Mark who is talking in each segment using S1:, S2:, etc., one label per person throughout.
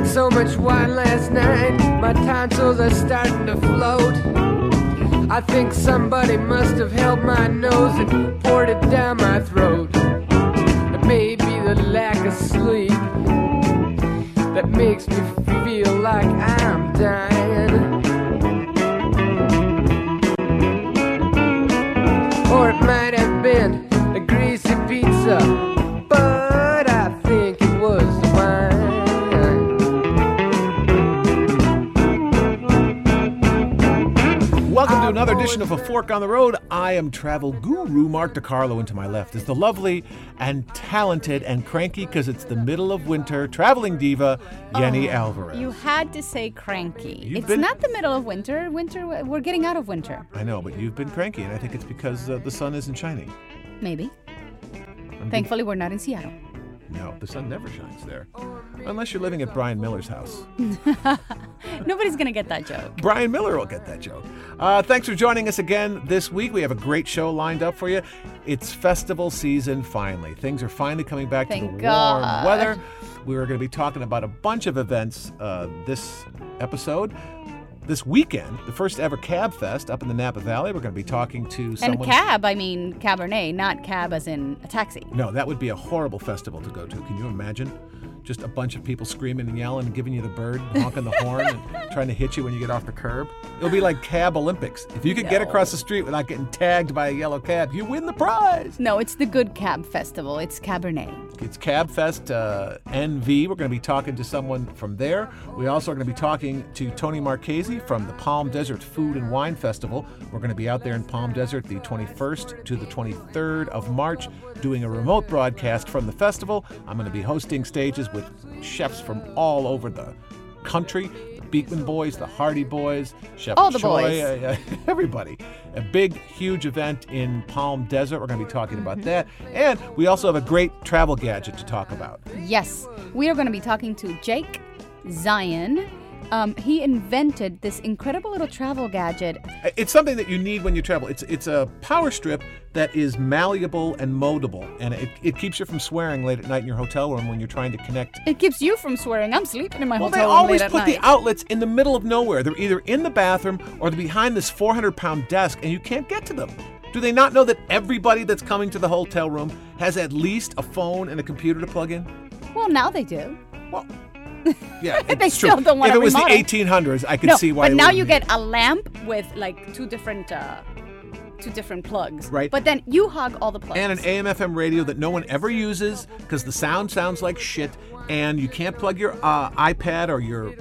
S1: Drank so much wine last night, my tonsils are starting to float. I think somebody must have held my nose and poured it down my throat. It may be the lack of sleep that makes me feel like I'm dying. Or it
S2: edition of A Fork on the Road. I am travel guru Mark DeCarlo, and to my left is the lovely and talented and cranky because it's the middle of winter traveling diva, Yeni Alvarez.
S3: You had to say cranky.
S2: You've
S3: it's
S2: been-
S3: not the middle of winter. Winter, we're getting out of winter.
S2: I know, but you've been cranky, and I think it's because uh, the sun isn't shining.
S3: Maybe. Thankfully, we're not in Seattle.
S2: No, the sun never shines there. Unless you're living at Brian Miller's house.
S3: Nobody's gonna get that joke.
S2: Brian Miller will get that joke. Uh, thanks for joining us again this week. We have a great show lined up for you. It's festival season finally. Things are finally coming back to
S3: Thank
S2: the warm weather. We are going to be talking about a bunch of events uh, this episode. This weekend, the first ever Cab Fest up in the Napa Valley. We're going to be talking to someone.
S3: And cab, I mean Cabernet, not cab as in a taxi.
S2: No, that would be a horrible festival to go to. Can you imagine? Just a bunch of people screaming and yelling and giving you the bird, honking the horn, and trying to hit you when you get off the curb. It'll be like Cab Olympics. If you could get across the street without getting tagged by a yellow cab, you win the prize.
S3: No, it's the good cab festival. It's Cabernet.
S2: It's Cab Fest uh, NV. We're going to be talking to someone from there. We also are going to be talking to Tony Marchese from the Palm Desert Food and Wine Festival. We're going to be out there in Palm Desert the 21st to the 23rd of March doing a remote broadcast from the festival. I'm going to be hosting stages with chefs from all over the country. The Beekman Boys, the Hearty Boys, Chef
S3: All the
S2: Choi,
S3: boys.
S2: uh, everybody. A big, huge event in Palm Desert. We're going to be talking about that. And we also have a great travel gadget to talk about.
S3: Yes, we are going to be talking to Jake Zien. Um, he invented this incredible little travel gadget.
S2: It's something that you need when you travel. It's it's a power strip that is malleable and moldable, and it, it keeps you from swearing late at night in your hotel room when you're trying to connect.
S3: It keeps you from swearing. I'm sleeping in my
S2: Well, they
S3: hotel room
S2: always
S3: late at
S2: put
S3: night.
S2: the outlets in the middle of nowhere. They're either in the bathroom or they're behind this 400 pound desk, and you can't get to them. Do they not know that everybody that's coming to the hotel room has at least a phone and a computer to plug in?
S3: well, now they do.
S2: Well, yeah,
S3: They
S2: it's true.
S3: still don't wanna
S2: If it was
S3: remodel.
S2: the 1800s, I could
S3: no,
S2: see why.
S3: but
S2: they
S3: now
S2: wouldn't
S3: you
S2: need
S3: get a lamp with like two different, uh, two different plugs.
S2: Right.
S3: But then you hog all the plugs.
S2: and an AM/FM radio that no one ever uses because the sound sounds like shit, and you can't plug your uh, iPad or your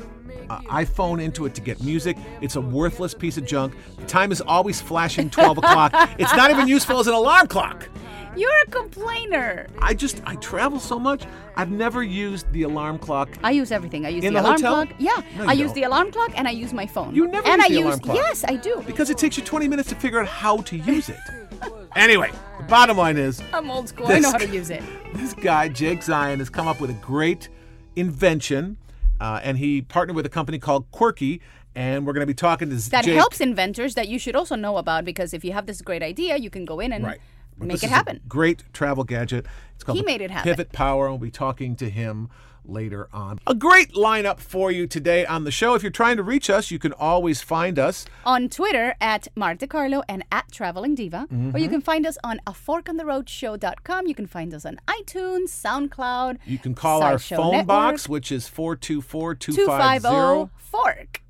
S2: uh, iPhone into it to get music. It's a worthless piece of junk. The time is always flashing 12 o'clock. It's not even useful as an alarm clock.
S3: You're a complainer.
S2: I just I travel so much. I've never used the alarm clock.
S3: I use everything. I use
S2: In
S3: the,
S2: the
S3: alarm
S2: hotel?
S3: clock. Yeah,
S2: No,
S3: I use
S2: don't.
S3: the alarm clock and I use my phone.
S2: You never
S3: and
S2: use
S3: I
S2: the
S3: use
S2: alarm clock.
S3: yes, I do.
S2: Because it takes you 20 minutes to figure out how to use it. anyway, the bottom line is
S3: I'm old school. I
S2: This
S3: know how to use it.
S2: this guy, Jake Zien, has come up with a great invention, uh, and he partnered with a company called Quirky. And we're going to be talking to
S3: That
S2: Jake.
S3: helps inventors that you should also know about because if you have this great idea, you can go in and
S2: Right. But
S3: make it happen.
S2: great travel gadget. It's called
S3: He made it happen.
S2: Pivot Power. We'll be talking to him later on. A great lineup for you today on the show. If you're trying to reach us, you can always find us.
S3: on Twitter at Mark DeCarlo and at Traveling Diva, or
S2: Mm-hmm.
S3: you can find us on a forkontheroadshow.com. You can find us on iTunes, SoundCloud.
S2: You can call our phone
S3: Network,
S2: box, which is 424
S3: 250
S2: 250
S3: Fork.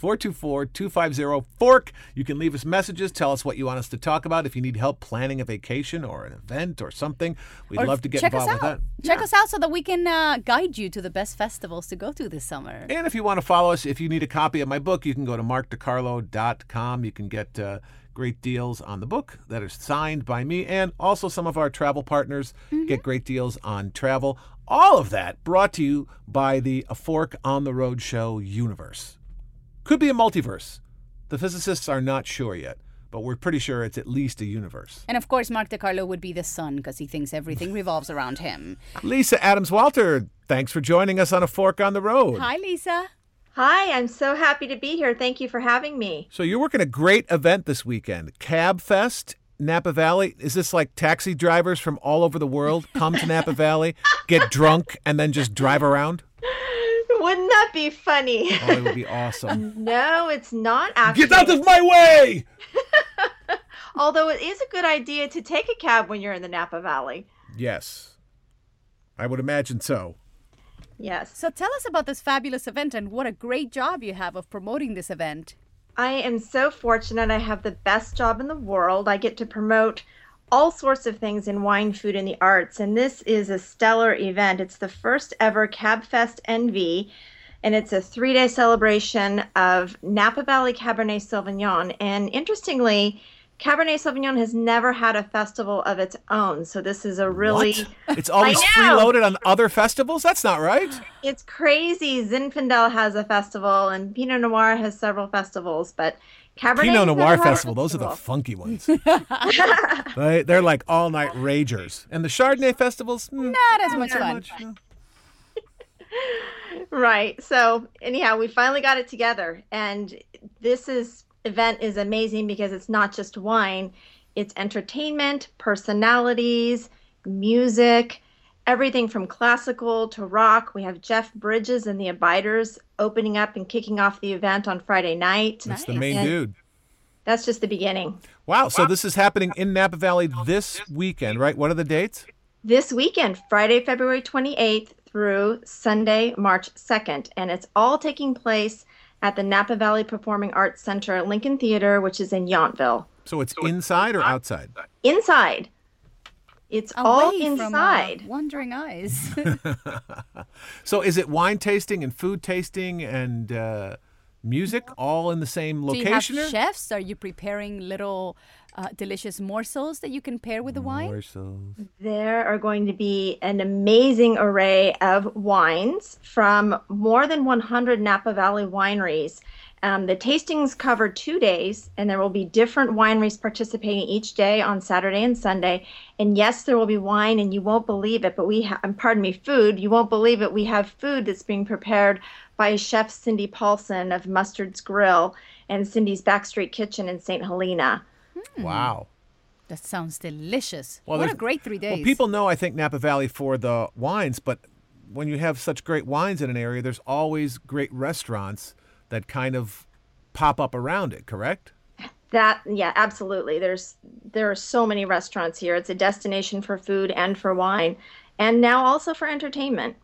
S2: 424 250 Fork. You can leave us messages. Tell us what you want us to talk about. If you need help planning a vacation or an event or something, we'd
S3: Or
S2: love to get
S3: check us
S2: involved with
S3: out.
S2: that.
S3: Check
S2: Yeah.
S3: us out so that we can uh, guide you to the best festivals to go to this summer.
S2: And if you want to follow us, if you need a copy of my book, you can go to markdecarlo.com. You can get uh, great deals on the book that are signed by me and also some of our travel partners get great deals on travel. All of that brought to you by the A Fork on the Road Show universe. Could be a multiverse. The physicists are not sure yet, but we're pretty sure it's at least a universe.
S3: And of course, Mark DeCarlo would be the sun because he thinks everything revolves around him.
S2: Lisa Adams Walter, thanks for joining us on A Fork on the Road.
S3: Hi, Lisa.
S4: Hi, I'm so happy to be here. Thank you for having me.
S2: So you're working a great event this weekend, Cab Fest, Napa Valley. Is this like taxi drivers from all over the world come to Napa Valley, get drunk, and then just drive around?
S4: Wouldn't that be funny?
S2: Oh, it would be awesome.
S4: no, it's not actually.
S2: Get out of my way!
S4: Although it is a good idea to take a cab when you're in the Napa Valley.
S2: Yes. I would imagine so.
S4: Yes.
S3: So tell us about this fabulous event and what a great job you have of promoting this event.
S4: I am so fortunate. I have the best job in the world. I get to promote all sorts of things in wine, food, and the arts. And this is a stellar event. It's the first ever CabFest NV, and it's a three day celebration of Napa Valley Cabernet Sauvignon. And interestingly, Cabernet Sauvignon has never had a festival of its own. So this is a really
S2: What? It's always freeloaded on other festivals? That's not right.
S4: it's crazy. Zinfandel has a festival and Pinot Noir has several festivals, but Cabernet
S2: Pinot Noir
S4: never had a
S2: Festival, those are the funky ones. they, they're like all night ragers. And the Chardonnay festivals? mm,
S3: Not as much
S2: not
S3: fun.
S2: much, no.
S4: Right. So anyhow, we finally got it together, and this is event is amazing because it's not just wine; it's entertainment, personalities, music, everything from classical to rock. We have Jeff Bridges and the Abiders opening up and kicking off the event on Friday night.
S2: That's the main
S4: And-
S2: dude.
S4: That's just the beginning.
S2: Wow. So this is happening in Napa Valley this weekend, right? What are the dates?
S4: This weekend, Friday, February 28th through Sunday, March 2nd. And it's all taking place at the Napa Valley Performing Arts Center Lincoln Theater, which is in Yountville.
S2: So it's inside or outside?
S4: Inside. It's all
S3: Away from, uh,
S4: inside.
S3: wandering eyes.
S2: So is it wine tasting and food tasting and uh, music all in the same location?
S3: Do you have
S2: location?
S3: chefs? Are you preparing little uh, delicious morsels that you can pair with the wine?
S2: Morsels.
S4: There are going to be an amazing array of wines from more than 100 Napa Valley wineries. Um, the tastings cover two days, and there will be different wineries participating each day on Saturday and Sunday. And yes, there will be wine, and you won't believe it, but we have, pardon me, food. You won't believe it. We have food that's being prepared by Chef Cindy Pawlcyn of Mustard's Grill and Cindy's Backstreet Kitchen in St. Helena. Hmm.
S2: Wow.
S3: That sounds delicious.
S2: Well,
S3: what a great three days.
S2: Well, people know, I think, Napa Valley for the wines, but when you have such great wines in an area, there's always great restaurants that kind of pop up around it, correct?
S4: That yeah, absolutely. There's there are so many restaurants here. It's a destination for food and for wine, and now also for entertainment.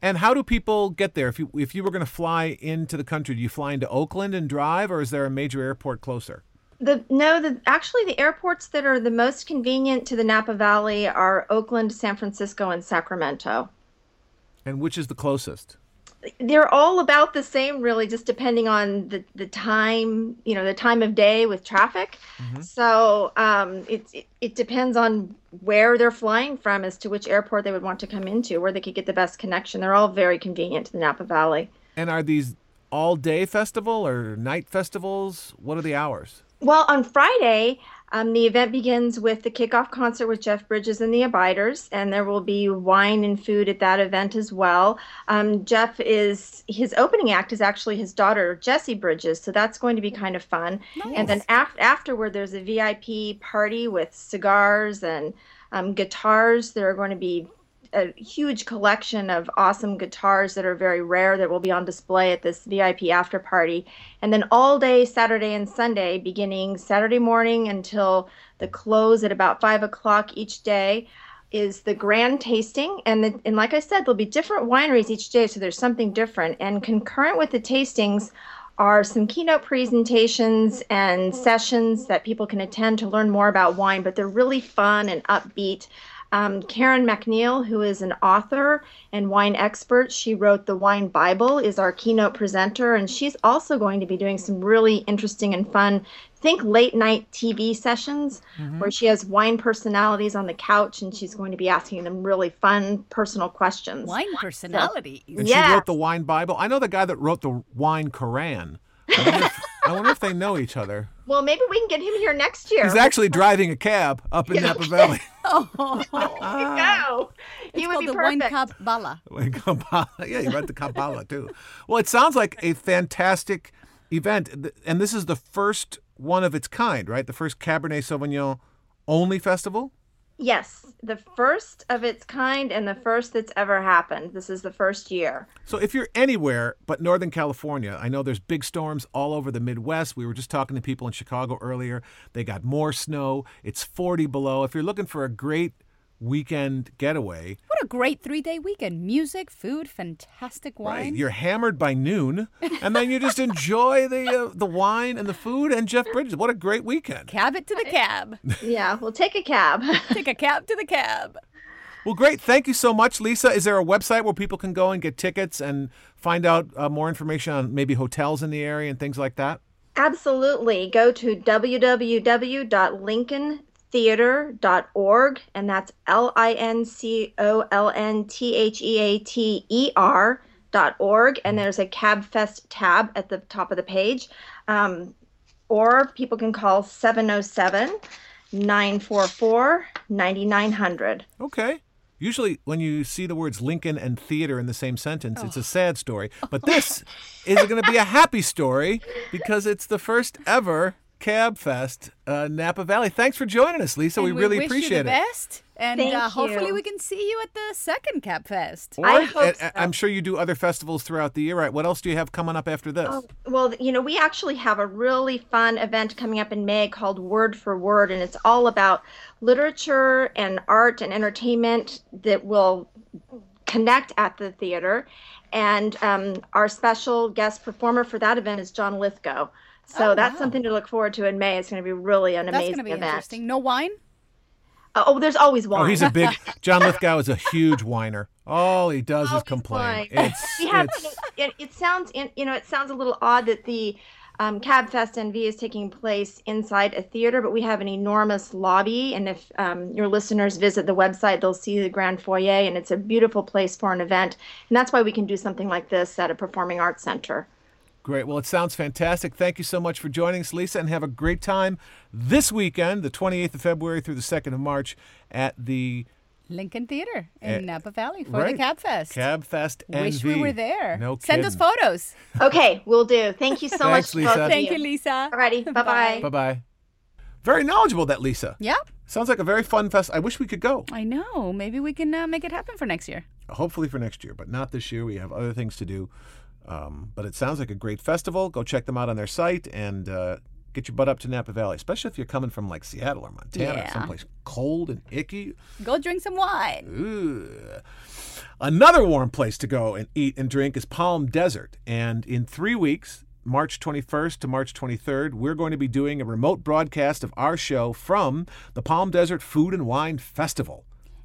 S2: And how do people get there? If you if you were going to fly into the country, do you fly into Oakland and drive, or is there a major airport closer?
S4: The no, the actually the airports that are the most convenient to the Napa Valley are Oakland, San Francisco, and Sacramento.
S2: And which is the closest?
S4: They're all about the same, really, just depending on the, the time, you know, the time of day with traffic. So um, it, it it depends on where they're flying from as to which airport they would want to come into, where they could get the best connection. They're all very convenient to the Napa Valley.
S2: And are these all day festival or night festivals? What are the hours?
S4: Well, on Friday, um, the event begins with the kickoff concert with Jeff Bridges and the Abiders, and there will be wine and food at that event as well. Um, Jeff is his opening act is actually his daughter Jessie Bridges, so that's going to be kind of fun. And then af- afterward, there's a VIP party with cigars and um, guitars. There are going to be a huge collection of awesome guitars that are very rare that will be on display at this VIP after party. And then all day Saturday and Sunday, beginning Saturday morning until the close at about five o'clock each day, is the grand tasting. And the, and like I said, there'll be different wineries each day, so there's something different. And concurrent with the tastings are some keynote presentations and sessions that people can attend to learn more about wine, but they're really fun and upbeat. Um, Karen MacNeil, who is an author and wine expert, she wrote the Wine Bible, is our keynote presenter, and she's also going to be doing some really interesting and fun, think late night TV sessions where she has wine personalities on the couch and she's going to be asking them really fun personal questions.
S3: Wine personality. personalities.
S2: And
S4: Yes.
S2: she wrote the Wine Bible. I know the guy that wrote the Wine Koran. I wonder if, I wonder if they know each other.
S4: Well, maybe we can get him here next year.
S2: He's actually driving a cab up in Napa Valley.
S4: Oh, go. He
S3: It's
S4: would
S3: called
S4: be
S3: the
S4: perfect.
S3: Wine Kabbalah.
S2: Like Kabbalah. Yeah, you read the Kabbalah too. Well, it sounds like a fantastic event. And this is the first one of its kind, right? The first Cabernet Sauvignon only festival?
S4: Yes, the first of its kind and the first that's ever happened. This is the first year.
S2: So if you're anywhere but Northern California, I know there's big storms all over the Midwest. We were just talking to people in Chicago earlier. They got more snow. It's 40 below. If you're looking for a great weekend getaway,
S3: What a great three day weekend. Music, food, fantastic wine.
S2: right, you're hammered by noon, and then you just enjoy the uh, the wine and the food and Jeff Bridges. What a great weekend!
S3: Cab it to the cab.
S4: Yeah, we'll take a cab.
S3: Take a cab to the cab.
S2: Well, great. Thank you so much, Lisa. Is there a website where people can go and get tickets and find out uh, more information on maybe hotels in the area and things like that?
S4: Absolutely. Go to www.lincolntheater.org, and that's L I N C O L N T H E A T E R dot org, and there's a Cab Fest tab at the top of the page. Um, or people can call 707 944 9900.
S2: Okay. Usually, when you see the words Lincoln and theater in the same sentence, it's a sad story. But this is going to be a happy story because it's the first ever Cab Fest, uh, Napa Valley. Thanks for joining us, Lisa. we
S3: And
S2: really
S3: wish
S2: appreciate
S3: you the
S2: it.
S3: best. And
S4: Thank
S3: uh, hopefully we can see you at the second Cab Fest.
S2: Or-
S4: I hope
S2: and-
S4: so.
S2: I'm sure you do other festivals throughout the year, right? What else do you have coming up after this?
S4: Oh, well, you know, we actually have a really fun event coming up in May called Word for Word, and it's all about literature and art and entertainment that will connect at the theater. And um, our special guest performer for that event is John Lithgow. So
S3: Oh,
S4: that's
S3: wow.
S4: something to look forward to in May. It's going to be really an
S3: That's
S4: amazing
S3: going to be
S4: event.
S3: interesting. No wine?
S4: Uh, oh, there's always wine.
S2: Oh, he's a big John Lithgow is a huge whiner. All he does is complain. It's,
S4: we have
S2: it's
S4: it, it sounds you know it sounds a little odd that the um, cab fest nv is taking place inside a theater but we have an enormous lobby and if um, your listeners visit the website they'll see the grand foyer and it's a beautiful place for an event and that's why we can do something like this at a performing arts center
S2: Great. Well, it sounds fantastic. Thank you so much for joining us, Lisa, and have a great time this weekend, the 28th of February through the 2nd of March, at the
S3: Lincoln Theater in
S2: Eh,
S3: Napa Valley for
S2: right.
S3: the Cab Fest.
S2: Cab Fest
S3: Wish we were there.
S2: No kidding.
S3: Send us photos.
S4: okay we'll do thank you so
S2: Thanks,
S4: much
S2: Lisa.
S4: of
S3: Thank
S4: you.
S3: you, Lisa.
S4: alrighty bye-bye
S2: Bye bye. Very knowledgeable, that Lisa.
S3: Yeah,
S2: Sounds like a very fun fest. I wish we could go.
S3: I know. Maybe we can uh, make it happen for next year.
S2: Hopefully for next year, but not this year. We have other things to do. Um, but it sounds like a great festival. Go check them out on their site and uh, get your butt up to Napa Valley, especially if you're coming from like Seattle or Montana,
S3: Yeah.
S2: someplace cold and icky.
S3: Go drink some wine.
S2: Ooh. Another warm place to go and eat and drink is Palm Desert. And in three weeks, March 21st to March 23rd, we're going to be doing a remote broadcast of our show from the Palm Desert Food and Wine Festival.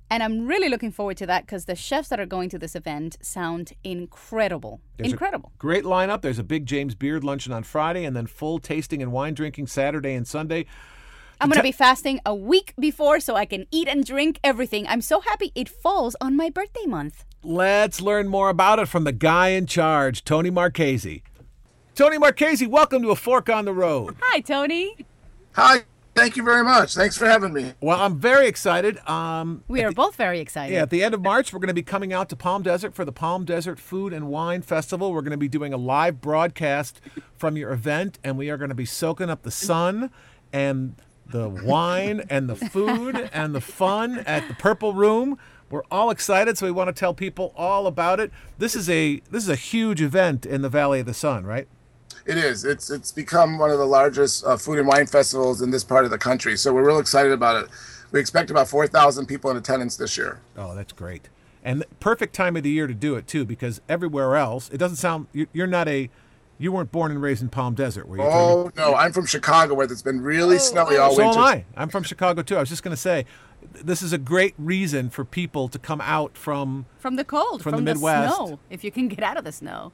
S3: And I'm really looking forward to that because the chefs that are going to this event sound incredible.
S2: There's
S3: incredible.
S2: Great lineup. There's a big James Beard luncheon on Friday and then full tasting and wine drinking Saturday and Sunday.
S3: I'm going to be fasting a week before so I can eat and drink everything. I'm so happy it falls on my birthday month.
S2: Let's learn more about it from the guy in charge, Tony Marchese. Tony Marchese, welcome to A Fork on the Road.
S3: Hi, Tony.
S5: Hi, thank you very much. Thanks for having me.
S2: Well, I'm very excited. Um,
S3: We are both very excited.
S2: Yeah, at the end of March, we're going to be coming out to Palm Desert for the Palm Desert Food and Wine Festival. We're going to be doing a live broadcast from your event, and we are going to be soaking up the sun and the wine and the food and the fun at the Purple Room. We're all excited, so we want to tell people all about it. This is a this is a huge event in the Valley of the Sun, right?
S5: It is. It's it's become one of the largest uh, food and wine festivals in this part of the country. So we're real excited about it. We expect about 4,000 people in attendance this year.
S2: Oh, that's great. And perfect time of the year to do it too, because everywhere else, it doesn't sound. you- You're not a, you weren't born and raised in Palm Desert, were you? Tony?
S5: Oh no, I'm from Chicago where it's been really snowy all
S2: So
S5: winter.
S2: am I. I'm from Chicago too. I was just going to say, this is a great reason for people to come out from.
S3: From the cold,
S2: From
S3: from,
S2: the Midwest.
S3: snow, if you can get out of the snow.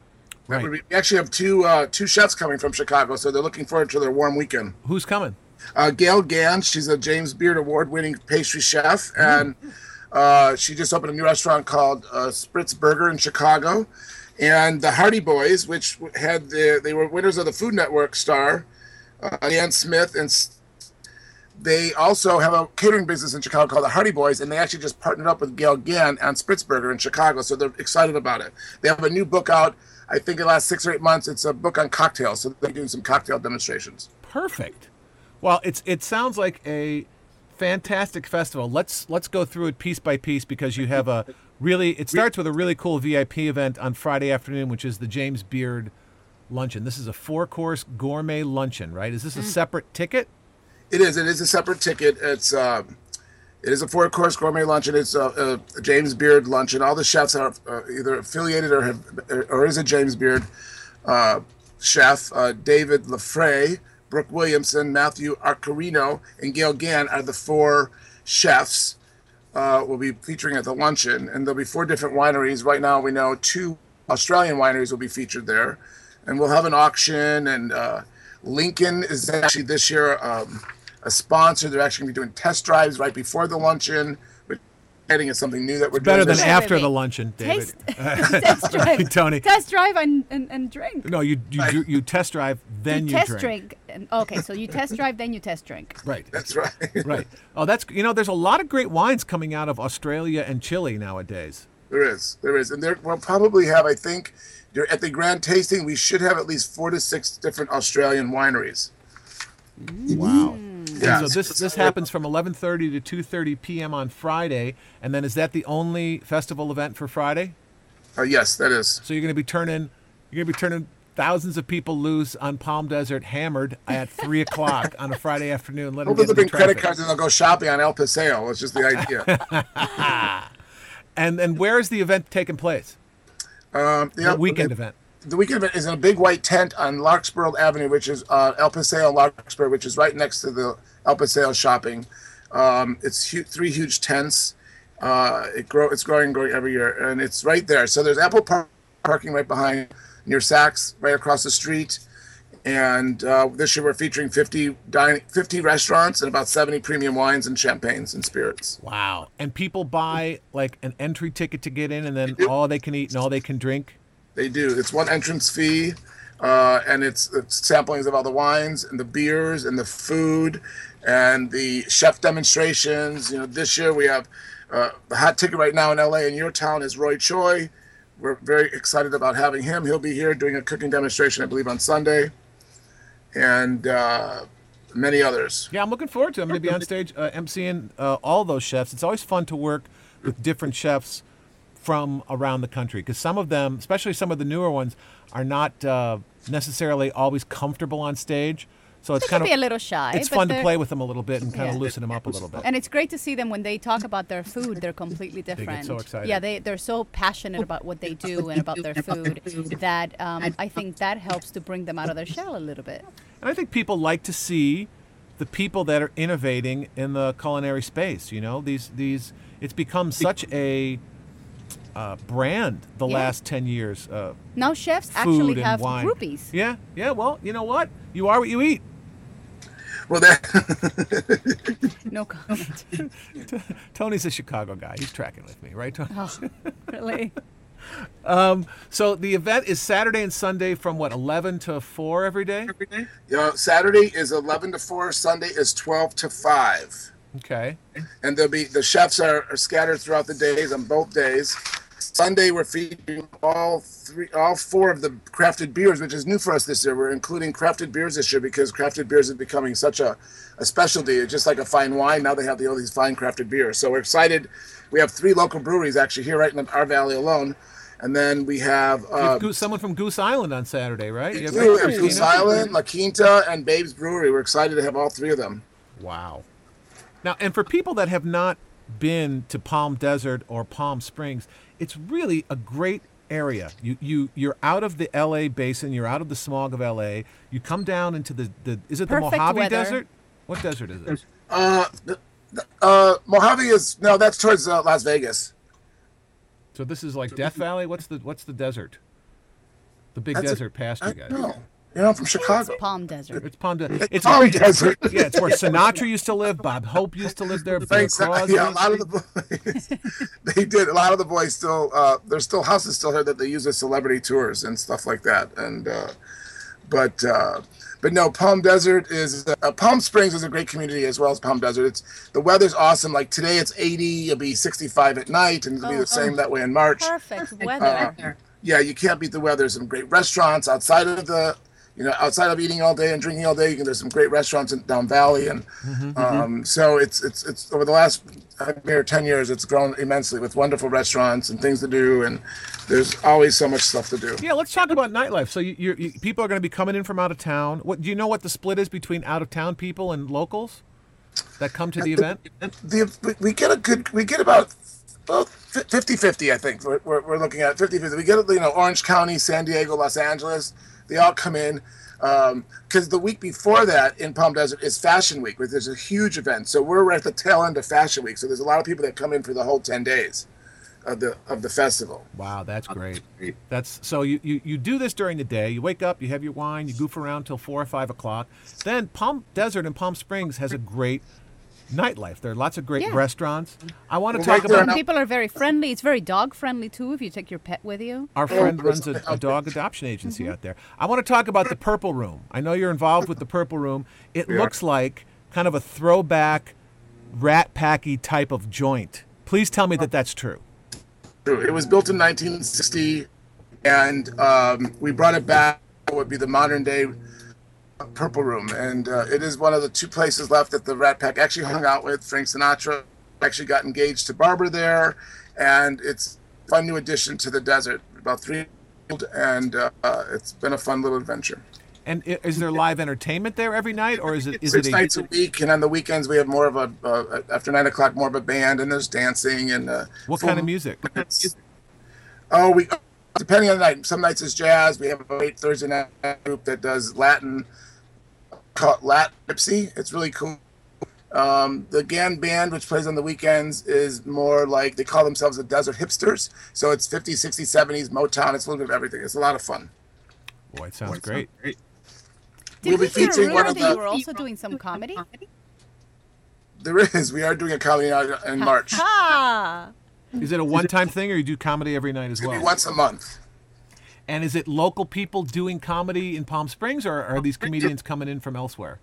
S2: Right.
S5: We actually have two uh, two chefs coming from Chicago, so they're looking forward to their warm weekend.
S2: Who's coming?
S5: Uh, Gale Gand, she's a James Beard Award-winning pastry chef, and uh, she just opened a new restaurant called uh, Spritzburger in Chicago. And the Hearty Boys, which had the, they were winners of the Food Network star, uh, Dan Smith, and they also have a catering business in Chicago called the Hearty Boys, and they actually just partnered up with Gale Gand on Spritzburger in Chicago, so they're excited about it. They have a new book out. I think in the last six or eight months, it's a book on cocktails, so they're doing some cocktail demonstrations.
S2: Perfect. Well, it's it sounds like a fantastic festival. Let's let's go through it piece by piece because you have a really. It starts with a really cool VIP event on Friday afternoon, which is the James Beard luncheon. This is a four-course gourmet luncheon, right? Is this a separate ticket?
S5: It is. It is a separate ticket. It's um, it is a four course gourmet luncheon. It's a, a James Beard luncheon. All the chefs are uh, either affiliated or have or is a James Beard uh, chef. Uh, David LeFevre, Brooke Williamson, Matthew Accarrino, and Gale Gand are the four chefs. Uh, will be featuring at the luncheon, and there'll be four different wineries. Right now, we know two Australian wineries will be featured there, and we'll have an auction. And uh, Lincoln is actually this year. Um, a sponsor. They're actually going to be doing test drives right before the luncheon. Which adding is something new that we're
S2: Better
S5: doing.
S2: than
S3: Wait,
S2: after
S3: wait,
S2: the luncheon, David.
S3: Taste, test drive,
S2: Tony.
S3: Test drive and, and, and drink.
S2: No, you you, you you test drive, then you,
S3: test
S2: drink.
S3: drink. and- Okay, so you test drive, then you test drink.
S2: Right.
S5: That's right.
S2: Right. Oh, that's you know, there's a lot of great wines coming out of Australia and Chile nowadays.
S5: there is, there is, and there we'll probably have. I think at the grand tasting, we should have at least four to six different Australian wineries.
S2: Wow.
S5: Yeah.
S2: So this this happens from 11:30 to 2:30 p.m. on Friday, and then is that the only festival event for Friday?
S5: Uh, yes, that is.
S2: So you're going to be turning you're going to be turning thousands of people loose on Palm Desert hammered at three o'clock on a Friday afternoon. Let them
S5: Hopefully,
S2: get
S5: bring credit cards and they'll go shopping on El Paseo. It's just the idea.
S2: And and where is the event taking place?
S5: um,
S2: The weekend event.
S5: the weekend event is in a big white tent on Larkspur Avenue, which is uh, El Paseo Larkspur, which is right next to the El Paseo shopping. Um, it's hu- three huge tents. Uh, it grow it's growing, and growing every year, and it's right there. So there's Apple Park parking right behind near Saks, right across the street. And uh, this year we're featuring 50 dining, 50 restaurants and about 70 premium wines and champagnes and spirits.
S2: Wow. And people buy like an entry ticket to get in, and then all they can eat and all they can drink.
S5: They do. It's one entrance fee, uh, and it's, it's samplings of all the wines and the beers and the food and the chef demonstrations. You know, this year we have uh, hot ticket right now in LA in your town is Roy Choi. We're very excited about having him. He'll be here doing a cooking demonstration, I believe, on Sunday, and uh, many others.
S2: Yeah, I'm looking forward to. it. I'm going to be on stage uh, emceeing uh, all those chefs. It's always fun to work with different chefs from around the country because some of them, especially some of the newer ones, are not uh, necessarily always comfortable on stage. So it's
S3: They
S2: kind of
S3: be a little shy.
S2: it's fun to play with them a little bit and kind
S3: Yeah.
S2: of loosen them up a little bit.
S3: And it's great to see them when they talk about their food. They're completely
S2: get
S3: different.
S2: so excited.
S3: Yeah, they they're so passionate about what they do and about their food that um, I think that helps to bring them out of their shell a little bit.
S2: And I think people like to see the people that are innovating in the culinary space. You know, these these it's become such a uh, brand the
S3: Yeah.
S2: last ten years. Uh,
S3: Now chefs actually have
S2: wine.
S3: groupies.
S2: Yeah, yeah. Well, you know what? You are what you eat.
S5: Well, that,
S3: No comment.
S2: Tony's a Chicago guy. He's tracking with me, right, Tony?
S3: oh, really?
S2: Um, so the event is Saturday and Sunday from what 11 to 4 every day.
S5: you know, Saturday is 11 to 4, Sunday is 12 to 5.
S2: Okay.
S5: and there'll be the chefs are, are scattered throughout the days on both days. Sunday we're featuring all three, all four of the crafted beers, which is new for us this year. We're including crafted beers this year because crafted beers is becoming such a, a specialty. It's just like a fine wine. Now they have the, all these fine crafted beers. So we're excited. We have three local breweries actually here right in our valley alone, and then we have. Uh,
S2: Goose, someone from Goose Island on Saturday, right? You have
S5: we have Goose Island, La Quinta, and Babe's Brewery. We're excited to have all three of them.
S2: Wow. Now, and for people that have not been to Palm Desert or Palm Springs, it's really a great area. You you you're out of the LA basin, you're out of the smog of LA. You come down into the, the is it
S3: Perfect
S2: the Mojave
S3: weather.
S2: Desert? What desert is it?
S5: Uh, the, the, uh, Mojave is no, that's towards uh, Las Vegas.
S2: So this is like Death Valley. What's the what's the desert? The big
S5: That's a-
S2: desert past you guys.
S5: don't know. You know, I'm from Chicago.
S3: Palm Desert.
S2: It's Palm Desert. It's
S5: Palm
S2: where,
S5: Desert.
S2: yeah, it's where Sinatra used to live. Bob Hope used to live there. Bing
S5: Thanks.
S2: Crosby.
S5: Yeah, a lot of the boys, they did. A lot of the boys still, uh, there's still houses still here that they use as celebrity tours and stuff like that. And, uh, but, uh, but no, Palm Desert is uh, Palm Springs is a great community as well as Palm Desert. It's the weather's awesome. Like today, it's 80. It'll be 65 at night, and it'll be
S3: Oh,
S5: the same that way in March.
S3: Perfect weather.
S5: Yeah, you can't beat the weather. Some great restaurants outside of the, you know, outside of eating all day and drinking all day, you can, there's some great restaurants in down valley, and um, so it's it's it's over the last here ten years, it's grown immensely with wonderful restaurants and things to do, and there's always so much stuff to do.
S2: Yeah, let's talk about nightlife. So you, you, you people are going to be coming in from out of town. What do you know? What the split is between out of town people and locals that come to the event?
S5: the, we- we get a good we get about about 50 50 i think we're, we're, we're looking at 50 50 we get you know orange county san diego los angeles they all come in um, because the week before that in palm desert is fashion week where there's a huge event so we're right at the tail end of fashion week so there's a lot of people that come in for the whole 10 days of the of the festival
S2: Wow, that's great. That's so you, you you do this during the day. You wake up, you have your wine, you goof around till four or five o'clock. Then Palm Desert and Palm Springs has a great nightlife. There are lots of great
S3: Yeah.
S2: restaurants. I want to
S5: Well,
S2: talk
S5: right there
S2: about
S5: now-
S3: People are very friendly. It's very dog friendly too. If you take your pet with you.
S2: our friend runs a, a dog adoption agency
S3: Mm-hmm.
S2: out there. I want to talk about the Purple Room. I know you're involved with the Purple Room. It looks like kind of a throwback, rat packy type of joint. Please tell me that that's true.
S5: True. It was built in 1960, and um, we brought it back. What would be the modern day Purple Room, and uh, it is one of the two places left that the Rat Pack actually hung out with. Frank Sinatra actually got engaged to Barbara there, and it's a fun new addition to the desert. About three, and uh, it's been a fun little adventure.
S2: And is there live entertainment there every night, or is it is
S5: Six
S2: it
S5: nights a week, and on the weekends we have more of a uh, after nine o'clock more of a band, and there's dancing and uh,
S2: what kind of music?
S5: Oh, we depending on the night. Some nights is jazz. We have a great Thursday night group that does Latin, called Latin Gypsy. It's really cool. Um, the GAN band, which plays on the weekends, is more like they call themselves the Desert Hipsters. So it's 50s, 60s, 70s, Motown. It's a little bit of everything. It's a lot of fun.
S2: Boy, it sounds great.
S3: Did
S5: We'll
S3: we
S5: be
S3: hear a
S5: featuring one
S3: rumor
S5: of
S3: that you were also doing some comedy?
S5: There is. We are doing a comedy night in March.
S2: Is it a one-time thing, or you do comedy every night as well?
S5: once a month.
S2: And is it local people doing comedy in Palm Springs, or are these comedians coming in from elsewhere?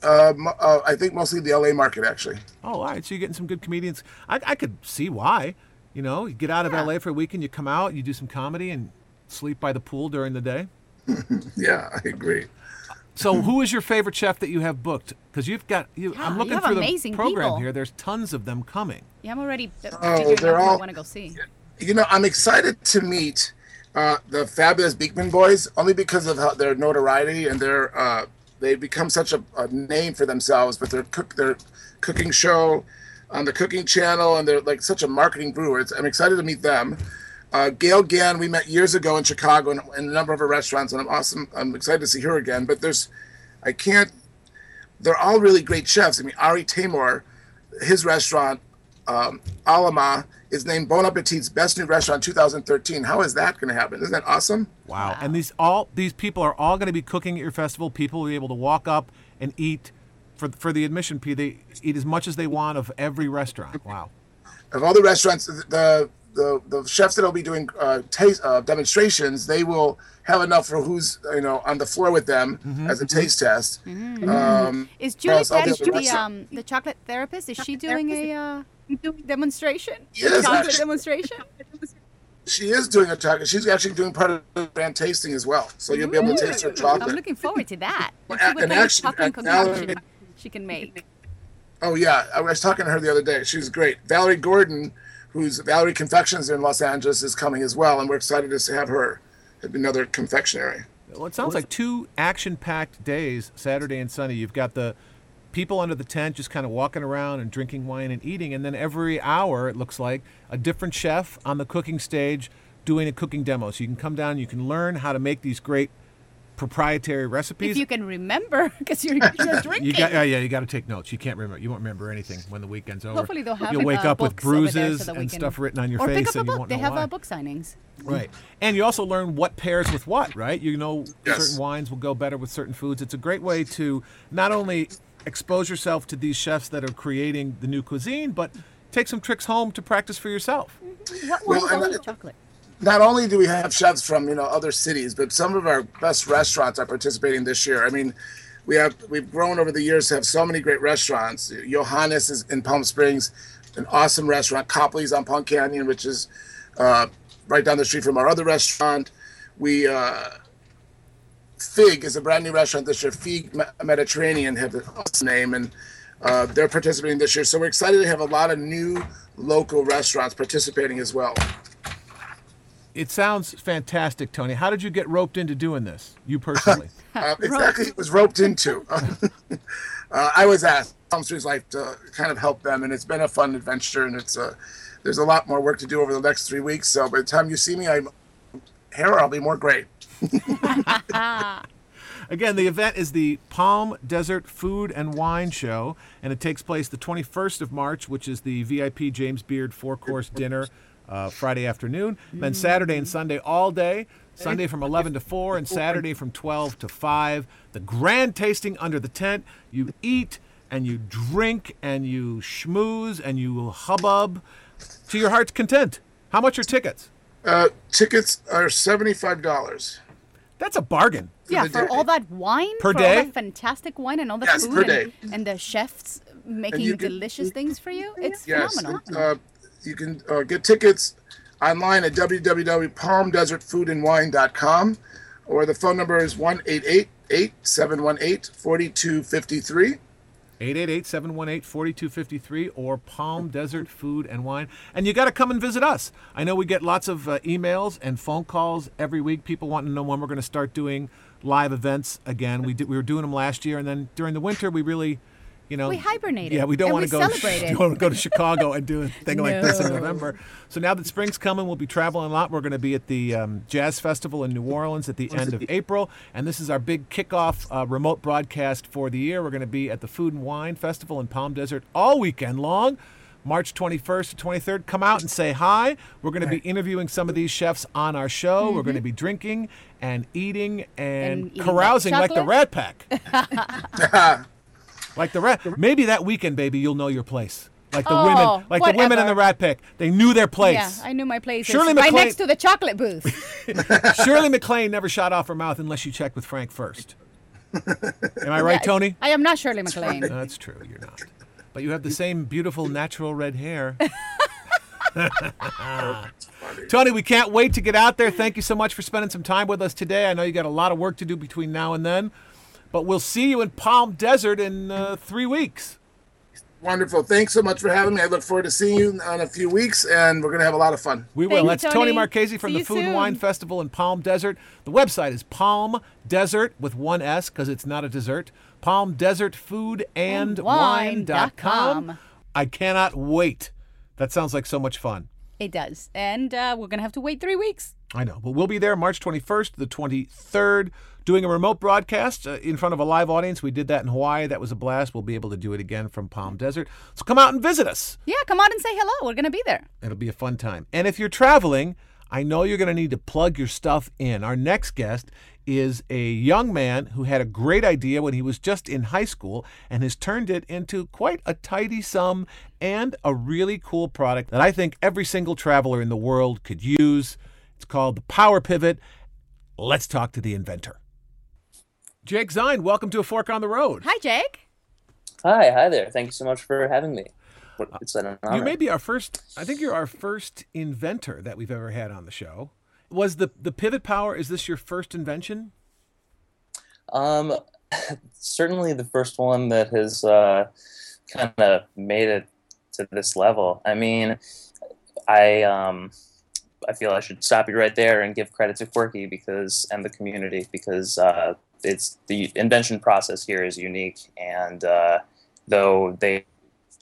S5: Uh, uh, I think mostly the LA market, actually.
S2: Oh, all right. So you're getting some good comedians. I, I could see why. You know, you get out of LA for a weekend, you come out, you do some comedy, and sleep by the pool during the day.
S5: Yeah, I agree.
S2: So, who is your favorite chef that you have booked? Because you've got, you,
S3: Yeah,
S2: I'm looking
S3: have
S2: through the program
S3: people.
S2: here. There's tons of them coming.
S3: Yeah, I'm already uh,
S5: Oh, they're
S3: out who I want to go see.
S5: You know, I'm excited to meet uh, the fabulous Beekman boys only because of how their notoriety and their uh, they become such a, a name for themselves with their cook their cooking show on the cooking channel and they're like such a marketing brewer. It's, I'm excited to meet them. Uh, Gale Gand, we met years ago in Chicago in, in a number of her restaurants, and I'm awesome. I'm excited to see her again. But there's, I can't. They're all really great chefs. I mean, Ari Taymor, his restaurant, um, Alama, is named Bon Appetit's best new restaurant 2013. How is that going to happen? Isn't that awesome?
S2: Wow. And these all these people are all going to be cooking at your festival. People will be able to walk up and eat for for the admission fee. They eat as much as they want of every restaurant. Wow.
S5: Of all the restaurants, the the, the chefs that'll be doing uh, taste uh, demonstrations, they will have enough for who's you know on the floor with them as a taste test. Um,
S3: Is Julie
S5: else I'll be
S3: Pech
S5: at the
S3: the um the chocolate therapist? Is she doing a uh, demonstration?
S5: Yes,
S3: chocolate
S5: actually.
S3: demonstration.
S5: She is doing a chocolate. She's actually doing part of the brand tasting as well, so you'll be able to taste her chocolate.
S3: I'm looking forward to that. Let's see what
S5: and
S3: kind of
S5: actually,
S3: chocolate
S5: Valerie-
S3: concoction she can make.
S5: Oh yeah, I was talking to her the other day. She was great. Valerie Gordon, who's Valerie Confections in Los Angeles, is coming as well, and we're excited to have her at another confectionery.
S2: Well, it sounds like two action-packed days, Saturday and Sunday. You've got the people under the tent just kind of walking around and drinking wine and eating, and then every hour it looks like a different chef on the cooking stage doing a cooking demo. So you can come down, you can learn how to make these great proprietary recipes.
S3: If you can remember, because you're, you're drinking.
S2: You got, yeah, yeah, you got to take notes. You can't remember. You won't remember anything when the weekend's over.
S3: Hopefully they'll have
S2: You'll wake
S3: uh,
S2: up with
S3: books over there
S2: bruises
S3: so that we
S2: and
S3: can-
S2: stuff written on your
S3: or
S2: face,
S3: pick up a
S2: and you
S3: book.
S2: won't
S3: They
S2: know
S3: have
S2: why.
S3: uh, book signings.
S2: Right. And you also learn what pairs with what, right? You know
S5: Yes.
S2: certain wines will go better with certain foods. It's a great way to not only expose yourself to these chefs that are creating the new cuisine, but take some tricks home to practice for yourself.
S3: What
S5: Well,
S3: wines
S5: and
S3: only
S5: I-
S3: chocolate?
S5: Not only do we have chefs from you know other cities, but some of our best restaurants are participating this year. I mean, we have we've grown over the years to have so many great restaurants. Johannes is in Palm Springs, an awesome restaurant. Copley's on Palm Canyon, which is uh, right down the street from our other restaurant. We uh, Fig is a brand new restaurant this year. Fig Mediterranean have an awesome name, and uh, they're participating this year. So we're excited to have a lot of new local restaurants participating as well.
S2: It sounds fantastic, Tony. How did you get roped into doing this? You personally?
S5: uh, exactly, it was roped into. uh, I was asked Palm Springs Life to kind of help them, and it's been a fun adventure. And it's uh, there's a lot more work to do over the next three weeks. So by the time you see me, I'm here. I'll be more great.
S2: Again, the event is the Palm Desert Food and Wine Show, and it takes place the 21st of March, which is the VIP James Beard four course dinner uh, Friday afternoon. Then Saturday and Sunday all day. Sunday from 11 to 4 and Saturday from 12 to 5. The grand tasting under the tent. You eat and you drink and you schmooze and you hubbub to your heart's content. How much are tickets?
S5: Uh, tickets are $75.
S2: That's a bargain.
S3: Yeah, for
S5: day.
S3: all that wine,
S2: Per
S3: for
S2: day?
S3: all that fantastic wine and all the
S5: Yes,
S3: food
S5: per
S3: and,
S5: day.
S3: and the chefs making
S5: you can-
S3: delicious things for you. It's
S5: Yes,
S3: phenomenal.
S5: uh, you can uh, get tickets online at www.palmdesertfoodandwine.com or the phone number is 1-888-718-4253.
S2: 888-718-4253 or Palm Desert Food and Wine. And you got to come and visit us. I know we get lots of uh, emails and phone calls every week. People wanting to know when we're going to start doing live events again. We did, we were doing them last year, and then during the winter we really, you know,
S3: We hibernated.
S2: Yeah, we don't want to go.
S3: celebrated.
S2: don't to go to Chicago and do a thing like this in November. So now that spring's coming, we'll be traveling a lot. We're going to be at the um, Jazz Festival in New Orleans at the end of April, and this is our big kickoff uh, remote broadcast for the year. We're going to be at the Food and Wine Festival in Palm Desert all weekend long. March 21st to 23rd. Come out and say hi. We're going to be interviewing some of these chefs on our show. We're going to be drinking and eating and,
S3: And eating
S2: carousing like the? Rat Pack. like the rat. Maybe that weekend, baby, you'll know your place. Like the
S3: Oh,
S2: women, like the women in the. Rat Pack. They knew their place.
S3: Yeah, I knew my place.
S2: Shirley
S3: right
S2: MacLaine-
S3: next to the chocolate booth.
S2: Shirley MacLaine never shot off her mouth unless you checked with Frank first. Am I right, Tony?
S3: I am not Shirley MacLaine.
S2: That's true. You're not. But you have the same beautiful natural red hair. Tony, we can't wait to get out there. Thank you so much for spending some time with us today. I know you got a lot of work to do between now and then, but we'll see you in Palm Desert in uh, three weeks.
S5: Wonderful. Thanks so much for having me. I look forward to seeing you in a few weeks, and we're going to have a lot of fun.
S2: We
S3: Thank
S2: will.
S3: you,
S2: That's Tony,
S3: Tony.
S2: Marchese from
S3: See
S2: the
S3: you
S2: Food and Wine. Festival in Palm Desert. The website is Palm Desert with one S because it's not a dessert. Palm Desert Food and
S3: And
S2: Wine dot
S3: wine.com.
S2: com. I cannot wait. That sounds like so much fun.
S3: It does. And uh, we're going to have to wait three weeks.
S2: I know, but we'll be there March 21st, the 23rd, doing a remote broadcast uh, in front of a live audience. We did that in Hawaii. That was a blast. We'll be able to do it again from Palm Desert. So come out and visit us.
S3: Yeah, come out and say hello. We're going to be there.
S2: It'll be a fun time. And if you're traveling, I know you're going to need to plug your stuff in. Our next guest is a young man who had a great idea when he was just in high school and has turned it into quite a tidy sum and a really cool product that I think every single traveler in the world could use. It's called the Power Pivot. Let's talk to the inventor. Jake Zien, welcome to A Fork on the Road.
S3: Hi, Jake.
S6: Hi, hi there. Thank you so much for having me. It's an honor.
S2: You may be our first. I think you're our first inventor that we've ever had on the show. Was the the pivot power? Is this your first invention?
S6: Um, certainly the first one that has uh, kind of made it to this level. I mean, I um, I feel I should stop you right there and give credit to Quirky because and the community because uh, it's the invention process here is unique and uh, though they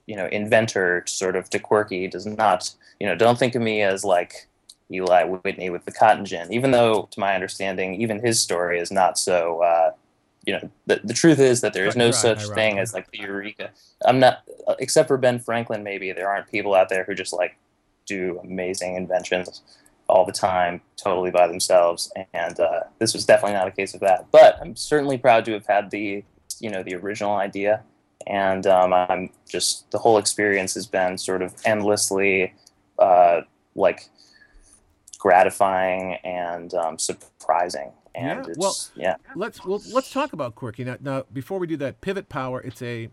S6: you know inventor sort of to Quirky does not you know don't think of me as like Eli Whitney with the cotton gin even though to my understanding even his story is not so uh, you know the, the truth is that there is no
S2: Right,
S6: such
S2: right,
S6: thing
S2: right.
S6: as like the eureka i'm not uh, except for ben franklin maybe there aren't people out there who just like do amazing inventions all the time totally by themselves and uh, this was definitely not a case of that but i'm certainly proud to have had the you know the original idea and um, i'm just the whole experience has been sort of endlessly uh, like gratifying and um, surprising and
S2: Yeah,
S6: it's
S2: well-
S6: yeah
S2: Let's well let's talk about quirky now. Now before we do that, pivot power. It's a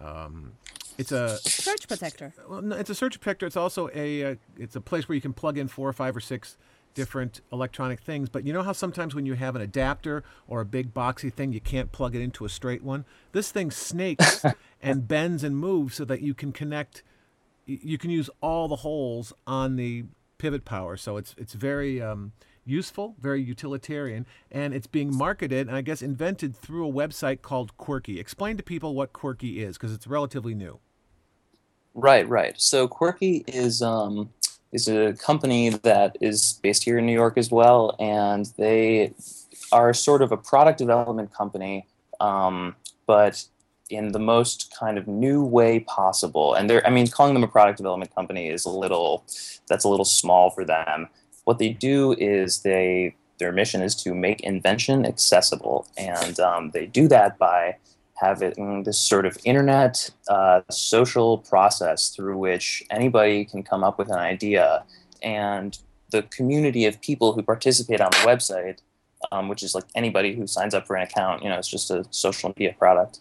S2: um, it's a
S3: Surge protector.
S2: well, no, it's a search protector. It's also a uh, it's a place where you can plug in four, or five, or six different electronic things. But you know how sometimes when you have an adapter or a big boxy thing, you can't plug it into a straight one? This thing snakes and bends and moves so that you can connect, you can use all the holes on the pivot power. So it's, it's very um, useful, very utilitarian, and it's being marketed and I guess invented through a website called Quirky. Explain to people what Quirky is because it's relatively new.
S6: Right, right. So Quirky is um, is a company that is based here in New York as well, and they are sort of a product development company, um, but in the most kind of new way possible. And they're, I mean, calling them a product development company is a little, that's a little small for them. What they do is they, their mission is to make invention accessible, and um, they do that by having this sort of internet uh, social process through which anybody can come up with an idea. And the community of people who participate on the website um, which is like anybody who signs up for an account you know it's just a social media product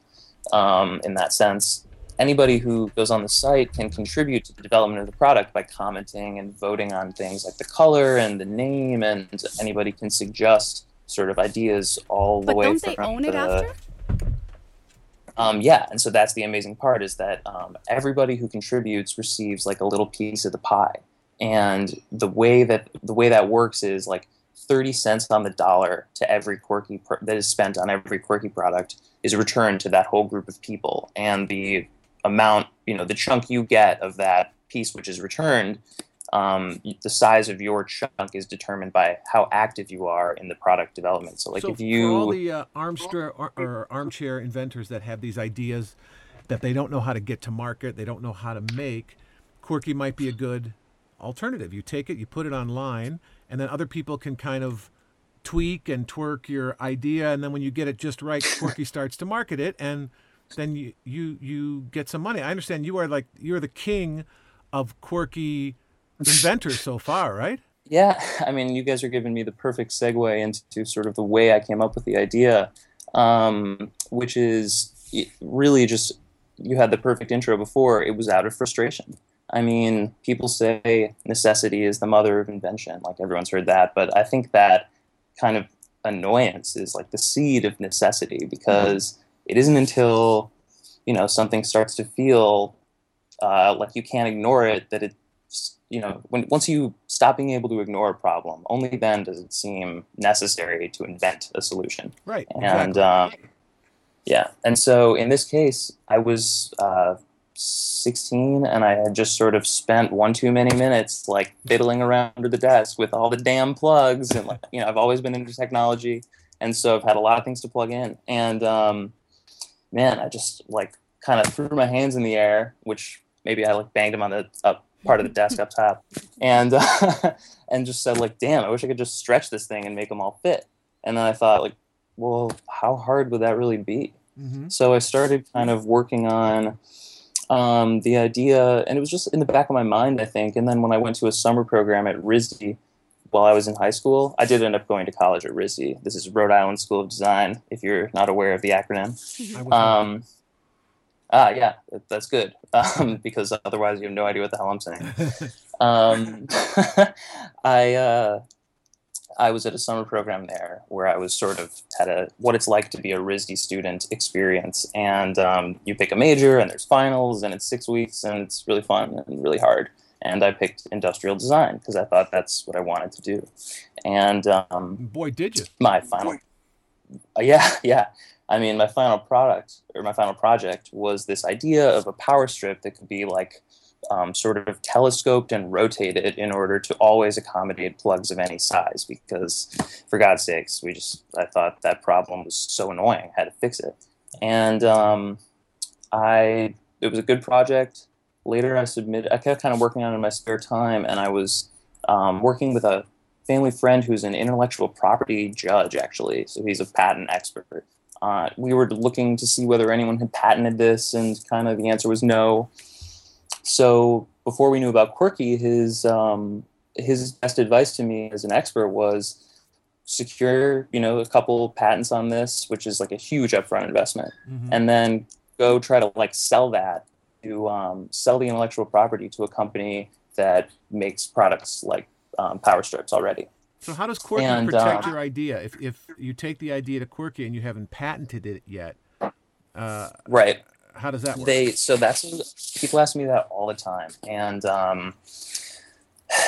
S6: um, in that sense anybody who goes on the site can contribute to the development of the product by commenting and voting on things like the color and the name and anybody can suggest sort of ideas all the way But
S3: don't they own it after?
S6: um, yeah, and so that's the amazing part is that um, everybody who contributes receives like a little piece of the pie, and the way that the way that works is like thirty cents on the dollar to every quirky pr- that is spent on every quirky product is returned to that whole group of people, and the amount you know the chunk you get of that piece which is returned um, the size of your chunk is determined by how active you are in the product development. So, like
S2: so
S6: if you
S2: for all the uh, armchair or, or armchair inventors that have these ideas that they don't know how to get to market, they don't know how to make, Quirky might be a good alternative. You take it, you put it online, and then other people can kind of tweak and twerk your idea, and then when you get it just right, Quirky starts to market it, and then you you you get some money. I understand you are like you're the king of quirky inventors so far, right?
S6: Yeah, I mean, you guys are giving me the perfect segue into sort of the way I came up with the idea, um, which is really just you had the perfect intro before. It was out of frustration. I mean, people say necessity is the mother of invention, like everyone's heard that, but I think that kind of annoyance is like the seed of necessity because it isn't until you know something starts to feel uh, like you can't ignore it that it you know when once you stop being able to ignore a problem only then does it seem necessary to invent a solution
S2: Right.
S6: and
S2: exactly.
S6: um, yeah and so in this case i was uh, 16 and i had just sort of spent one too many minutes like fiddling around under the desk with all the damn plugs and like you know i've always been into technology and so i've had a lot of things to plug in and um, man i just like kind of threw my hands in the air which maybe i like banged them on the up part of the desk up top. And uh, and just said like damn i wish i could just stretch this thing and make them all fit. And then i thought like well how hard would that really be?
S2: Hmm
S6: so I started kind of working on um, the idea, and it was just in the back of my mind, I think. And then when I went to a summer program at RISD while I was in high school, I did end up going to college at RISD. This is Rhode Island School of Design, if you're not aware of the acronym. Um, ah, yeah, that's good, um, because otherwise you have no idea what the hell I'm saying um, I uh, I was at a summer program there where I was sort of had a what it's like to be a RISD student experience, and um, you pick a major, and there's finals, and it's six weeks, and it's really fun and really hard. And I picked industrial design because I thought that's what I wanted to do, and um,
S2: Boy, did you?
S6: my final uh, yeah yeah. I mean my final product or my final project was this idea of a power strip that could be like um, sort of telescoped and rotated in order to always accommodate plugs of any size because for god's sakes we just i thought that problem was so annoying I had to fix it. And um, i it was a good project later i submitted i kept kind of working on it in my spare time and i was um, working with a family friend who's an intellectual property judge, actually. So he's a patent expert. Uh, we were looking to see whether anyone had patented this, and kind of the answer was no. So before we knew about Quirky, his um, his best advice to me as an expert was secure, you know, a couple patents on this, which is like a huge upfront investment,
S2: Mhm.
S6: and then go try to like sell that to um, sell the intellectual property to a company that makes products like um, power strips already.
S2: So how does Quirky
S6: And,
S2: protect
S6: uh,
S2: your idea? If if you take the idea to Quirky and you haven't patented it yet, uh,
S6: right.
S2: how does that work?
S6: They so that's people ask me that all the time, and um,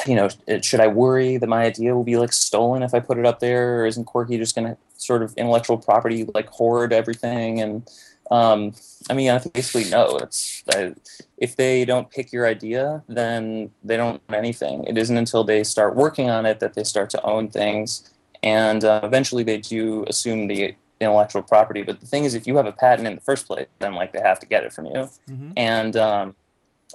S6: you know, should I worry that my idea will be like stolen if I put it up there, or isn't Quirky just going to sort of intellectual property like hoard everything? And um, I mean, I basically no. It's I, if they don't pick your idea, then they don't own anything. It isn't until they start working on it that they start to own things, and uh, eventually they do assume the intellectual property. But the thing is, if you have a patent in the first place, then like they have to get it from you.
S2: Mhm.
S6: And um,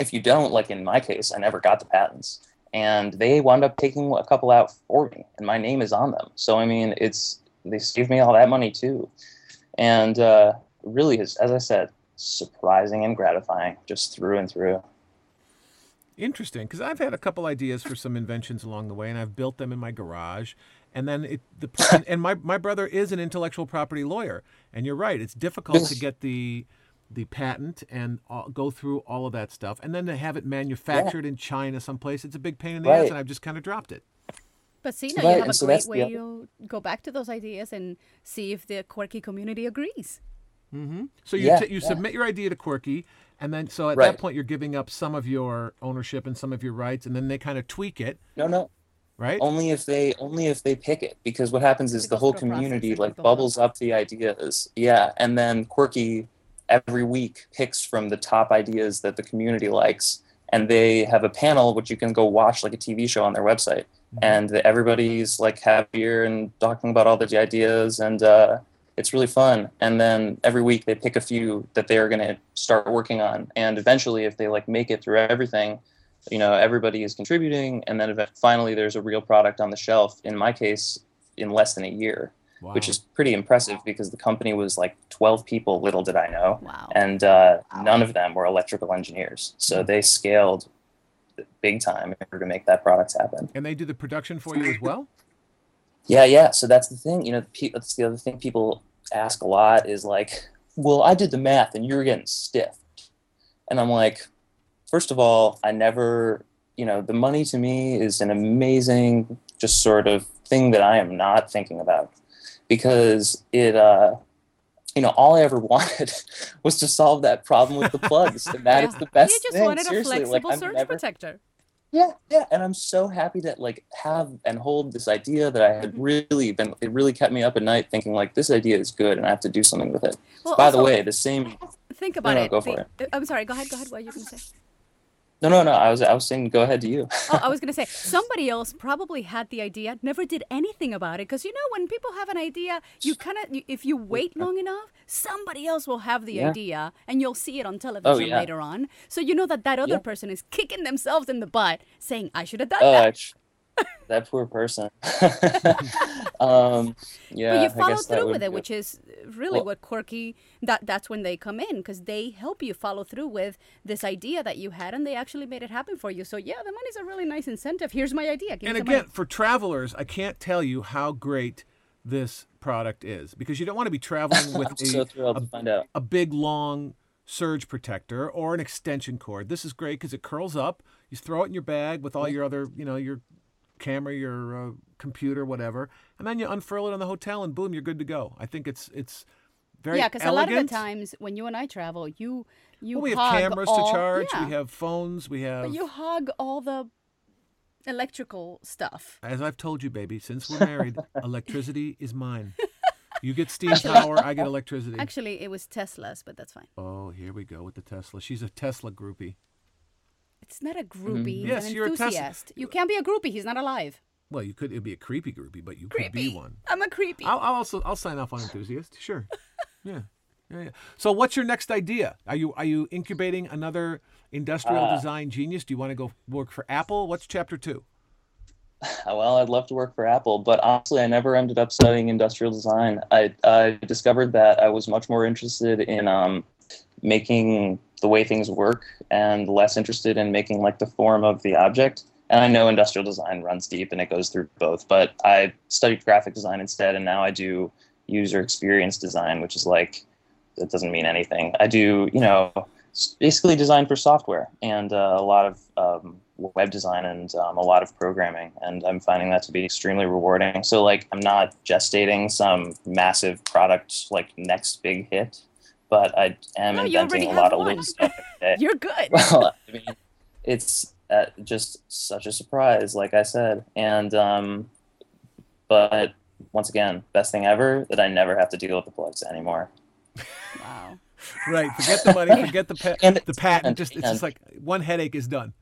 S6: if you don't, like in my case, I never got the patents, and they wound up taking a couple out for me, and my name is on them. So I mean, it's they saved me all that money too, and uh, really is, as I said, surprising and gratifying, just through and through.
S2: Interesting, because I've had a couple ideas for some inventions along the way, and I've built them in my garage. And then it, the and, and my my brother is an intellectual property lawyer, and you're right. It's difficult to get the the patent and all, go through all of that stuff, and then to have it manufactured in China someplace. It's a big pain in the ass, and I've just kind of dropped it.
S3: But see, now
S6: Right,
S3: you have
S6: and
S3: a
S6: so
S3: great way
S6: other-
S3: you go back to those ideas and see if the quirky community agrees.
S2: So you
S6: Yeah,
S2: t- you
S6: yeah.
S2: submit your idea to Quirky, and then so at
S6: Right.
S2: that point you're giving up some of your ownership and some of your rights, and then they kind of tweak it,
S6: No, no,
S2: right?
S6: only if they only if they pick it because what happens is the whole
S3: through a process
S6: community like bubbles up the ideas. Yeah and then quirky every week picks from the top ideas that the community likes and they have a panel which you can go watch like a tv show on their website. And everybody's like happier and talking about all the ideas and uh, it's really fun and then every week they pick a few that they are going to start working on and eventually if they like make it through everything you know everybody is contributing and then finally there's a real product on the shelf in my case in less than a year
S2: Wow.
S6: which is pretty impressive because the company was like 12 people little did i know
S3: Wow.
S6: and uh, none of them were electrical engineers
S2: Hmm.
S6: so they scaled big time in order to make that product happen
S2: and they do the production for you as well.
S6: yeah, yeah. So that's the thing. You know, pe- that's the other thing people ask a lot is like, well, I did the math and you're getting stiffed. And I'm like, first of all, I never, you know, the money to me is an amazing, just sort of thing that I am not thinking about because it, uh, you know, all I ever wanted was to solve that problem with the plugs, and that is the best
S3: you just
S6: thing.
S3: wanted a
S6: Seriously, like,
S3: flexible
S6: I'm
S3: surge
S6: never-
S3: protector.
S6: Yeah, yeah, and I'm so happy to like have and hold this idea that I had
S3: Mm-hmm.
S6: really been. It really kept me up at night thinking like this idea is good and I have to do something with it.
S3: Well,
S6: By the way, the same.
S3: think about
S6: no,
S3: it.
S6: go
S3: The-
S6: for
S3: uh, I'm sorry. Go ahead. Go ahead. What are you going to say?
S6: No, no, no. I was I was saying go ahead to you.
S3: oh, I was going to say somebody else probably had the idea, never did anything about it. Because you know, when people have an idea, you kind of, if you wait long enough, somebody else will have the
S6: Yeah.
S3: idea, and you'll see it on oh, television
S6: yeah.
S3: later on. So you know that that other
S6: Yeah.
S3: person is kicking themselves in the butt, saying, "I should have done
S6: Oh,
S3: that."
S6: I that poor person. um, yeah,
S3: but you
S6: I
S3: follow
S6: guess
S3: through with it, which is really
S6: Well-
S3: what quirky. That that's when they come in because they help you follow through with this idea that you had, and they actually made it happen for you. So yeah, the money's a really nice incentive. Here's my idea. Give
S2: And again,
S3: money.
S2: for travelers, I can't tell you how great this product is because you don't want to be traveling with
S6: I'm so
S2: a, a,
S6: to find out.
S2: a big long surge protector or an extension cord. This is great because it curls up. You throw it in your bag with all your other, you know, your camera, your uh, computer, whatever, and then you unfurl it in the hotel, and boom, you're good to go. I think it's it's very
S3: yeah, because a lot of the times when you and I travel, you you
S2: Well, we have cameras
S3: all,
S2: to charge.
S3: Yeah,
S2: We have phones. We have.
S3: but you hog all the electrical stuff.
S2: As I've told you, baby, since we're married, electricity is mine. You get steam power, I get electricity.
S3: Actually, it was Tesla's, but that's fine.
S2: Oh, here we go with the Tesla. She's a Tesla groupie.
S3: It's not a groupie.
S2: Yes,
S3: he's an
S2: you're a Tesla-
S3: enthusiast. You can't be a groupie. He's not alive.
S2: Well, you could. It'd be a creepy groupie, but you could be one.
S3: I'm a creepy.
S2: I'll, I'll also I'll sign off on enthusiast. Sure. Yeah. Yeah, yeah. So, what's your next idea? Are you are you incubating another industrial
S6: Uh,
S2: design genius? Do you want to go work for Apple? What's chapter two?
S6: Well, I'd love to work for Apple, but honestly, I never ended up studying industrial design. I, I discovered that I was much more interested in um, making the way things work and less interested in making like the form of the object. And I know industrial design runs deep and it goes through both, but I studied graphic design instead, and now I do user experience design, which is like that doesn't mean anything. I do, you know, basically design for software and uh, a lot of um, web design and um, a lot of programming, and I'm finding that to be extremely rewarding. So like I'm not gestating some massive product like next big hit, but I am
S3: No,
S6: inventing a
S3: have
S6: lot of
S3: one.
S6: little stuff. every day.
S3: You're good.
S6: well, I mean, it's uh, just such a surprise, like I said, and um, but once again, best thing ever that I never have to deal with the plugs anymore.
S3: Wow.
S2: Right. Forget the money. Forget the pa-
S6: And-
S2: the patent.
S6: and-
S2: Just it's
S6: and-
S2: just like one headache is done.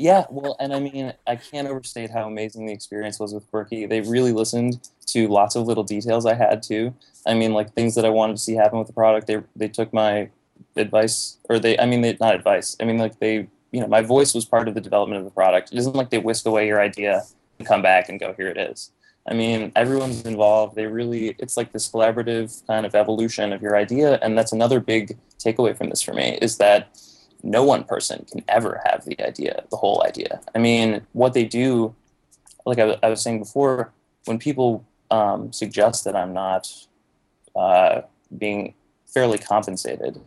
S6: Yeah, well, and I mean, I can't overstate how amazing the experience was with Quirky. They really listened to lots of little details I had too. I mean, like things that I wanted to see happen with the product. They they took my advice, or they, I mean, they not advice. I mean, like they, you know, my voice was part of the development of the product. It isn't like they whisk away your idea and come back and go, here it is. I mean, everyone's involved. They really, it's like this collaborative kind of evolution of your idea, and that's another big takeaway from this for me is that no one person can ever have the idea, the whole idea. I mean, what they do, like I, I was saying before, when people um, suggest that I'm not uh, being fairly compensated,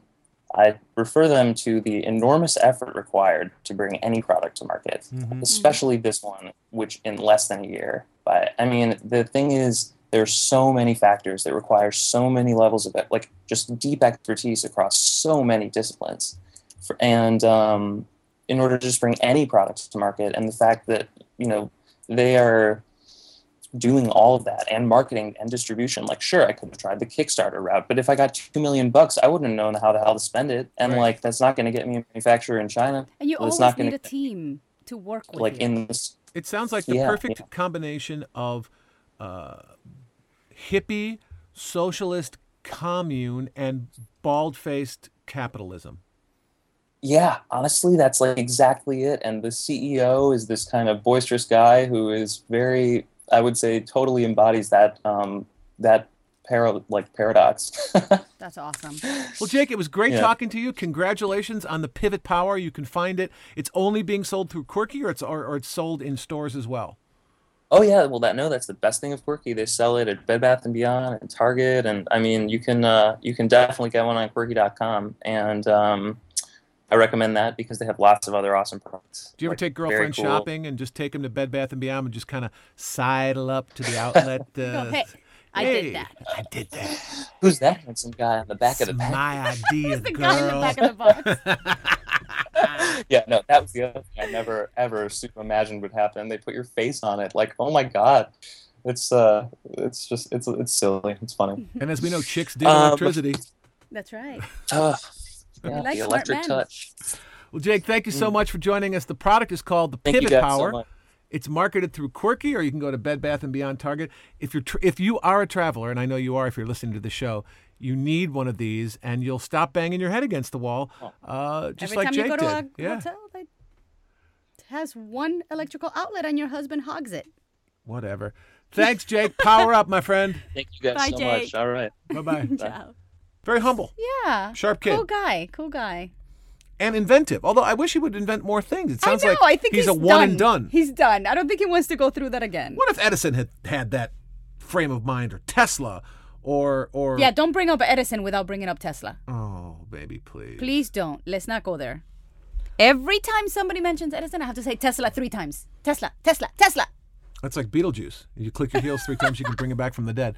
S6: I refer them to the enormous effort required to bring any product to market, especially this one, which in less than a year. But I mean, the thing is, there's so many factors that require so many levels of it, like just deep expertise across so many disciplines for, and um, in order to just bring any product to market and the fact that you know they are doing all of that and marketing and distribution like sure i could have tried the kickstarter route but if i got two million bucks i wouldn't have known how the hell to spend it and
S2: Right.
S6: like that's not going to get me a manufacturer in china
S3: And you always
S6: not
S3: need a team to work with.
S6: like
S3: you.
S6: in this
S2: It sounds like the
S6: Yeah,
S2: perfect
S6: yeah.
S2: combination of uh, hippie, socialist commune, and bald faced capitalism.
S6: Yeah, honestly, that's like exactly it. And the CEO is this kind of boisterous guy who is very, I would say, totally embodies that um, that para- like paradox.
S3: That's awesome.
S2: Well, Jake, it was great
S6: Yeah.
S2: talking to you. Congratulations on the Pivot Power. You can find it. It's only being sold through Quirky, or it's or, or it's sold in stores as well.
S6: oh yeah, well that no, that's the best thing of Quirky. They sell it at Bed Bath and Beyond and Target, and I mean you can uh, you can definitely get one on Quirky.com, and um, I recommend that because they have lots of other awesome products.
S2: Do you ever
S6: Like,
S2: take
S6: very
S2: girlfriend
S6: cool.
S2: shopping and just take them to Bed Bath and Beyond and just kind of sidle up to the outlet? Uh,
S3: Go, hey, I
S2: "Hey,
S3: did that.
S2: I did that.
S6: Who's that handsome guy on the back of the
S2: It's
S6: pack?
S2: my idea,
S3: The
S2: girl.
S3: guy in the back of the box.
S6: yeah, no, that was the other thing I never ever super imagined would happen. They put your face on it, like, oh my god, it's uh, it's just it's it's silly, it's funny.
S2: and as we know, chicks dig
S6: Um,
S2: electricity.
S3: That's right.
S6: Ugh. Yeah,
S3: like
S6: the electric
S3: men.
S6: touch.
S2: Well, Jake, thank you so much for joining us. The product is called the
S6: Mm. Thank you
S2: Pivot
S6: guys
S2: Power.
S6: so much.
S2: It's marketed through Quirky, or you can go to Bed Bath and Beyond Target. If you're tr- if you are a traveler, and I know you are, if you're listening to the show, you need one of these, and you'll stop banging your head against the wall, uh, just
S3: Every
S2: like
S3: time
S2: Jake
S3: you go to
S2: did.
S3: a
S2: yeah,
S3: hotel, it has one electrical outlet and your husband hogs it.
S2: whatever. Thanks, Jake. Power up, my friend.
S6: Thank you guys
S3: Bye,
S6: so
S3: Jake.
S6: much. All right.
S2: Bye bye.
S3: Ciao.
S2: Very humble
S3: Yeah.
S2: Sharp kid.
S3: Cool guy. Cool guy.
S2: and inventive. Although I wish he would invent more things. It sounds
S3: I know.
S2: like
S3: I think
S2: he's,
S3: he's,
S2: a one
S3: done.
S2: and done.
S3: He's done. I don't think he wants to go through that again.
S2: What if Edison had had that frame of mind, or Tesla, or or
S3: Yeah, don't bring up Edison without bringing up Tesla.
S2: Oh, baby, please.
S3: Please don't. Let's not go there. Every time somebody mentions Edison, I have to say Tesla three times. Tesla, Tesla, Tesla.
S2: That's like Beetlejuice. You click your heels three times, you can bring him back from the dead.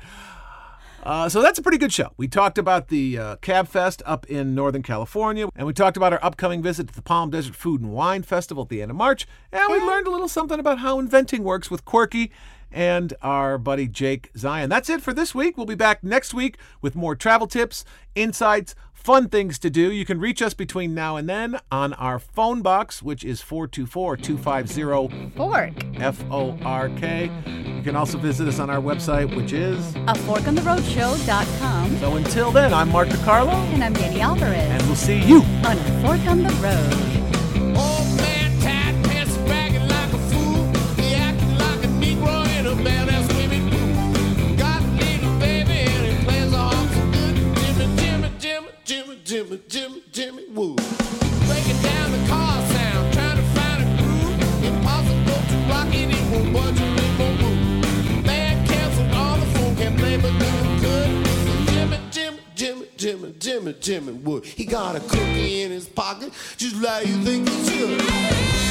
S2: Uh, so that's a pretty good show. We talked about the uh, Cab Fest up in Northern California, and we talked about our upcoming visit to the Palm Desert Food and Wine Festival at the end of March, and we learned a little something about how inventing works with Quirky and our buddy Jake Zien. That's it for this week. We'll be back next week with more travel tips, insights, fun things to do. You can reach us between now and then on our phone box, which is 424 250
S3: Fork.
S2: F O R K. You can also visit us on our website, which is.
S3: A forkontheroadshow.com.
S2: So until then, I'm Mark DeCarlo,
S3: And I'm Yeni Alvarez
S2: and we'll see you.
S3: on A Fork on the Road.
S1: Jimmy, Jimmy, Jimmy, woo. Breaking down the car sound, trying to find a groove. Impossible to rock it, it won't budge or it move. Man canceled all the phone, can't play but do good. Jimmy, Jimmy, Jimmy, Jimmy, Jimmy, Jimmy Wood. He got a cookie in his pocket, just like you think he should.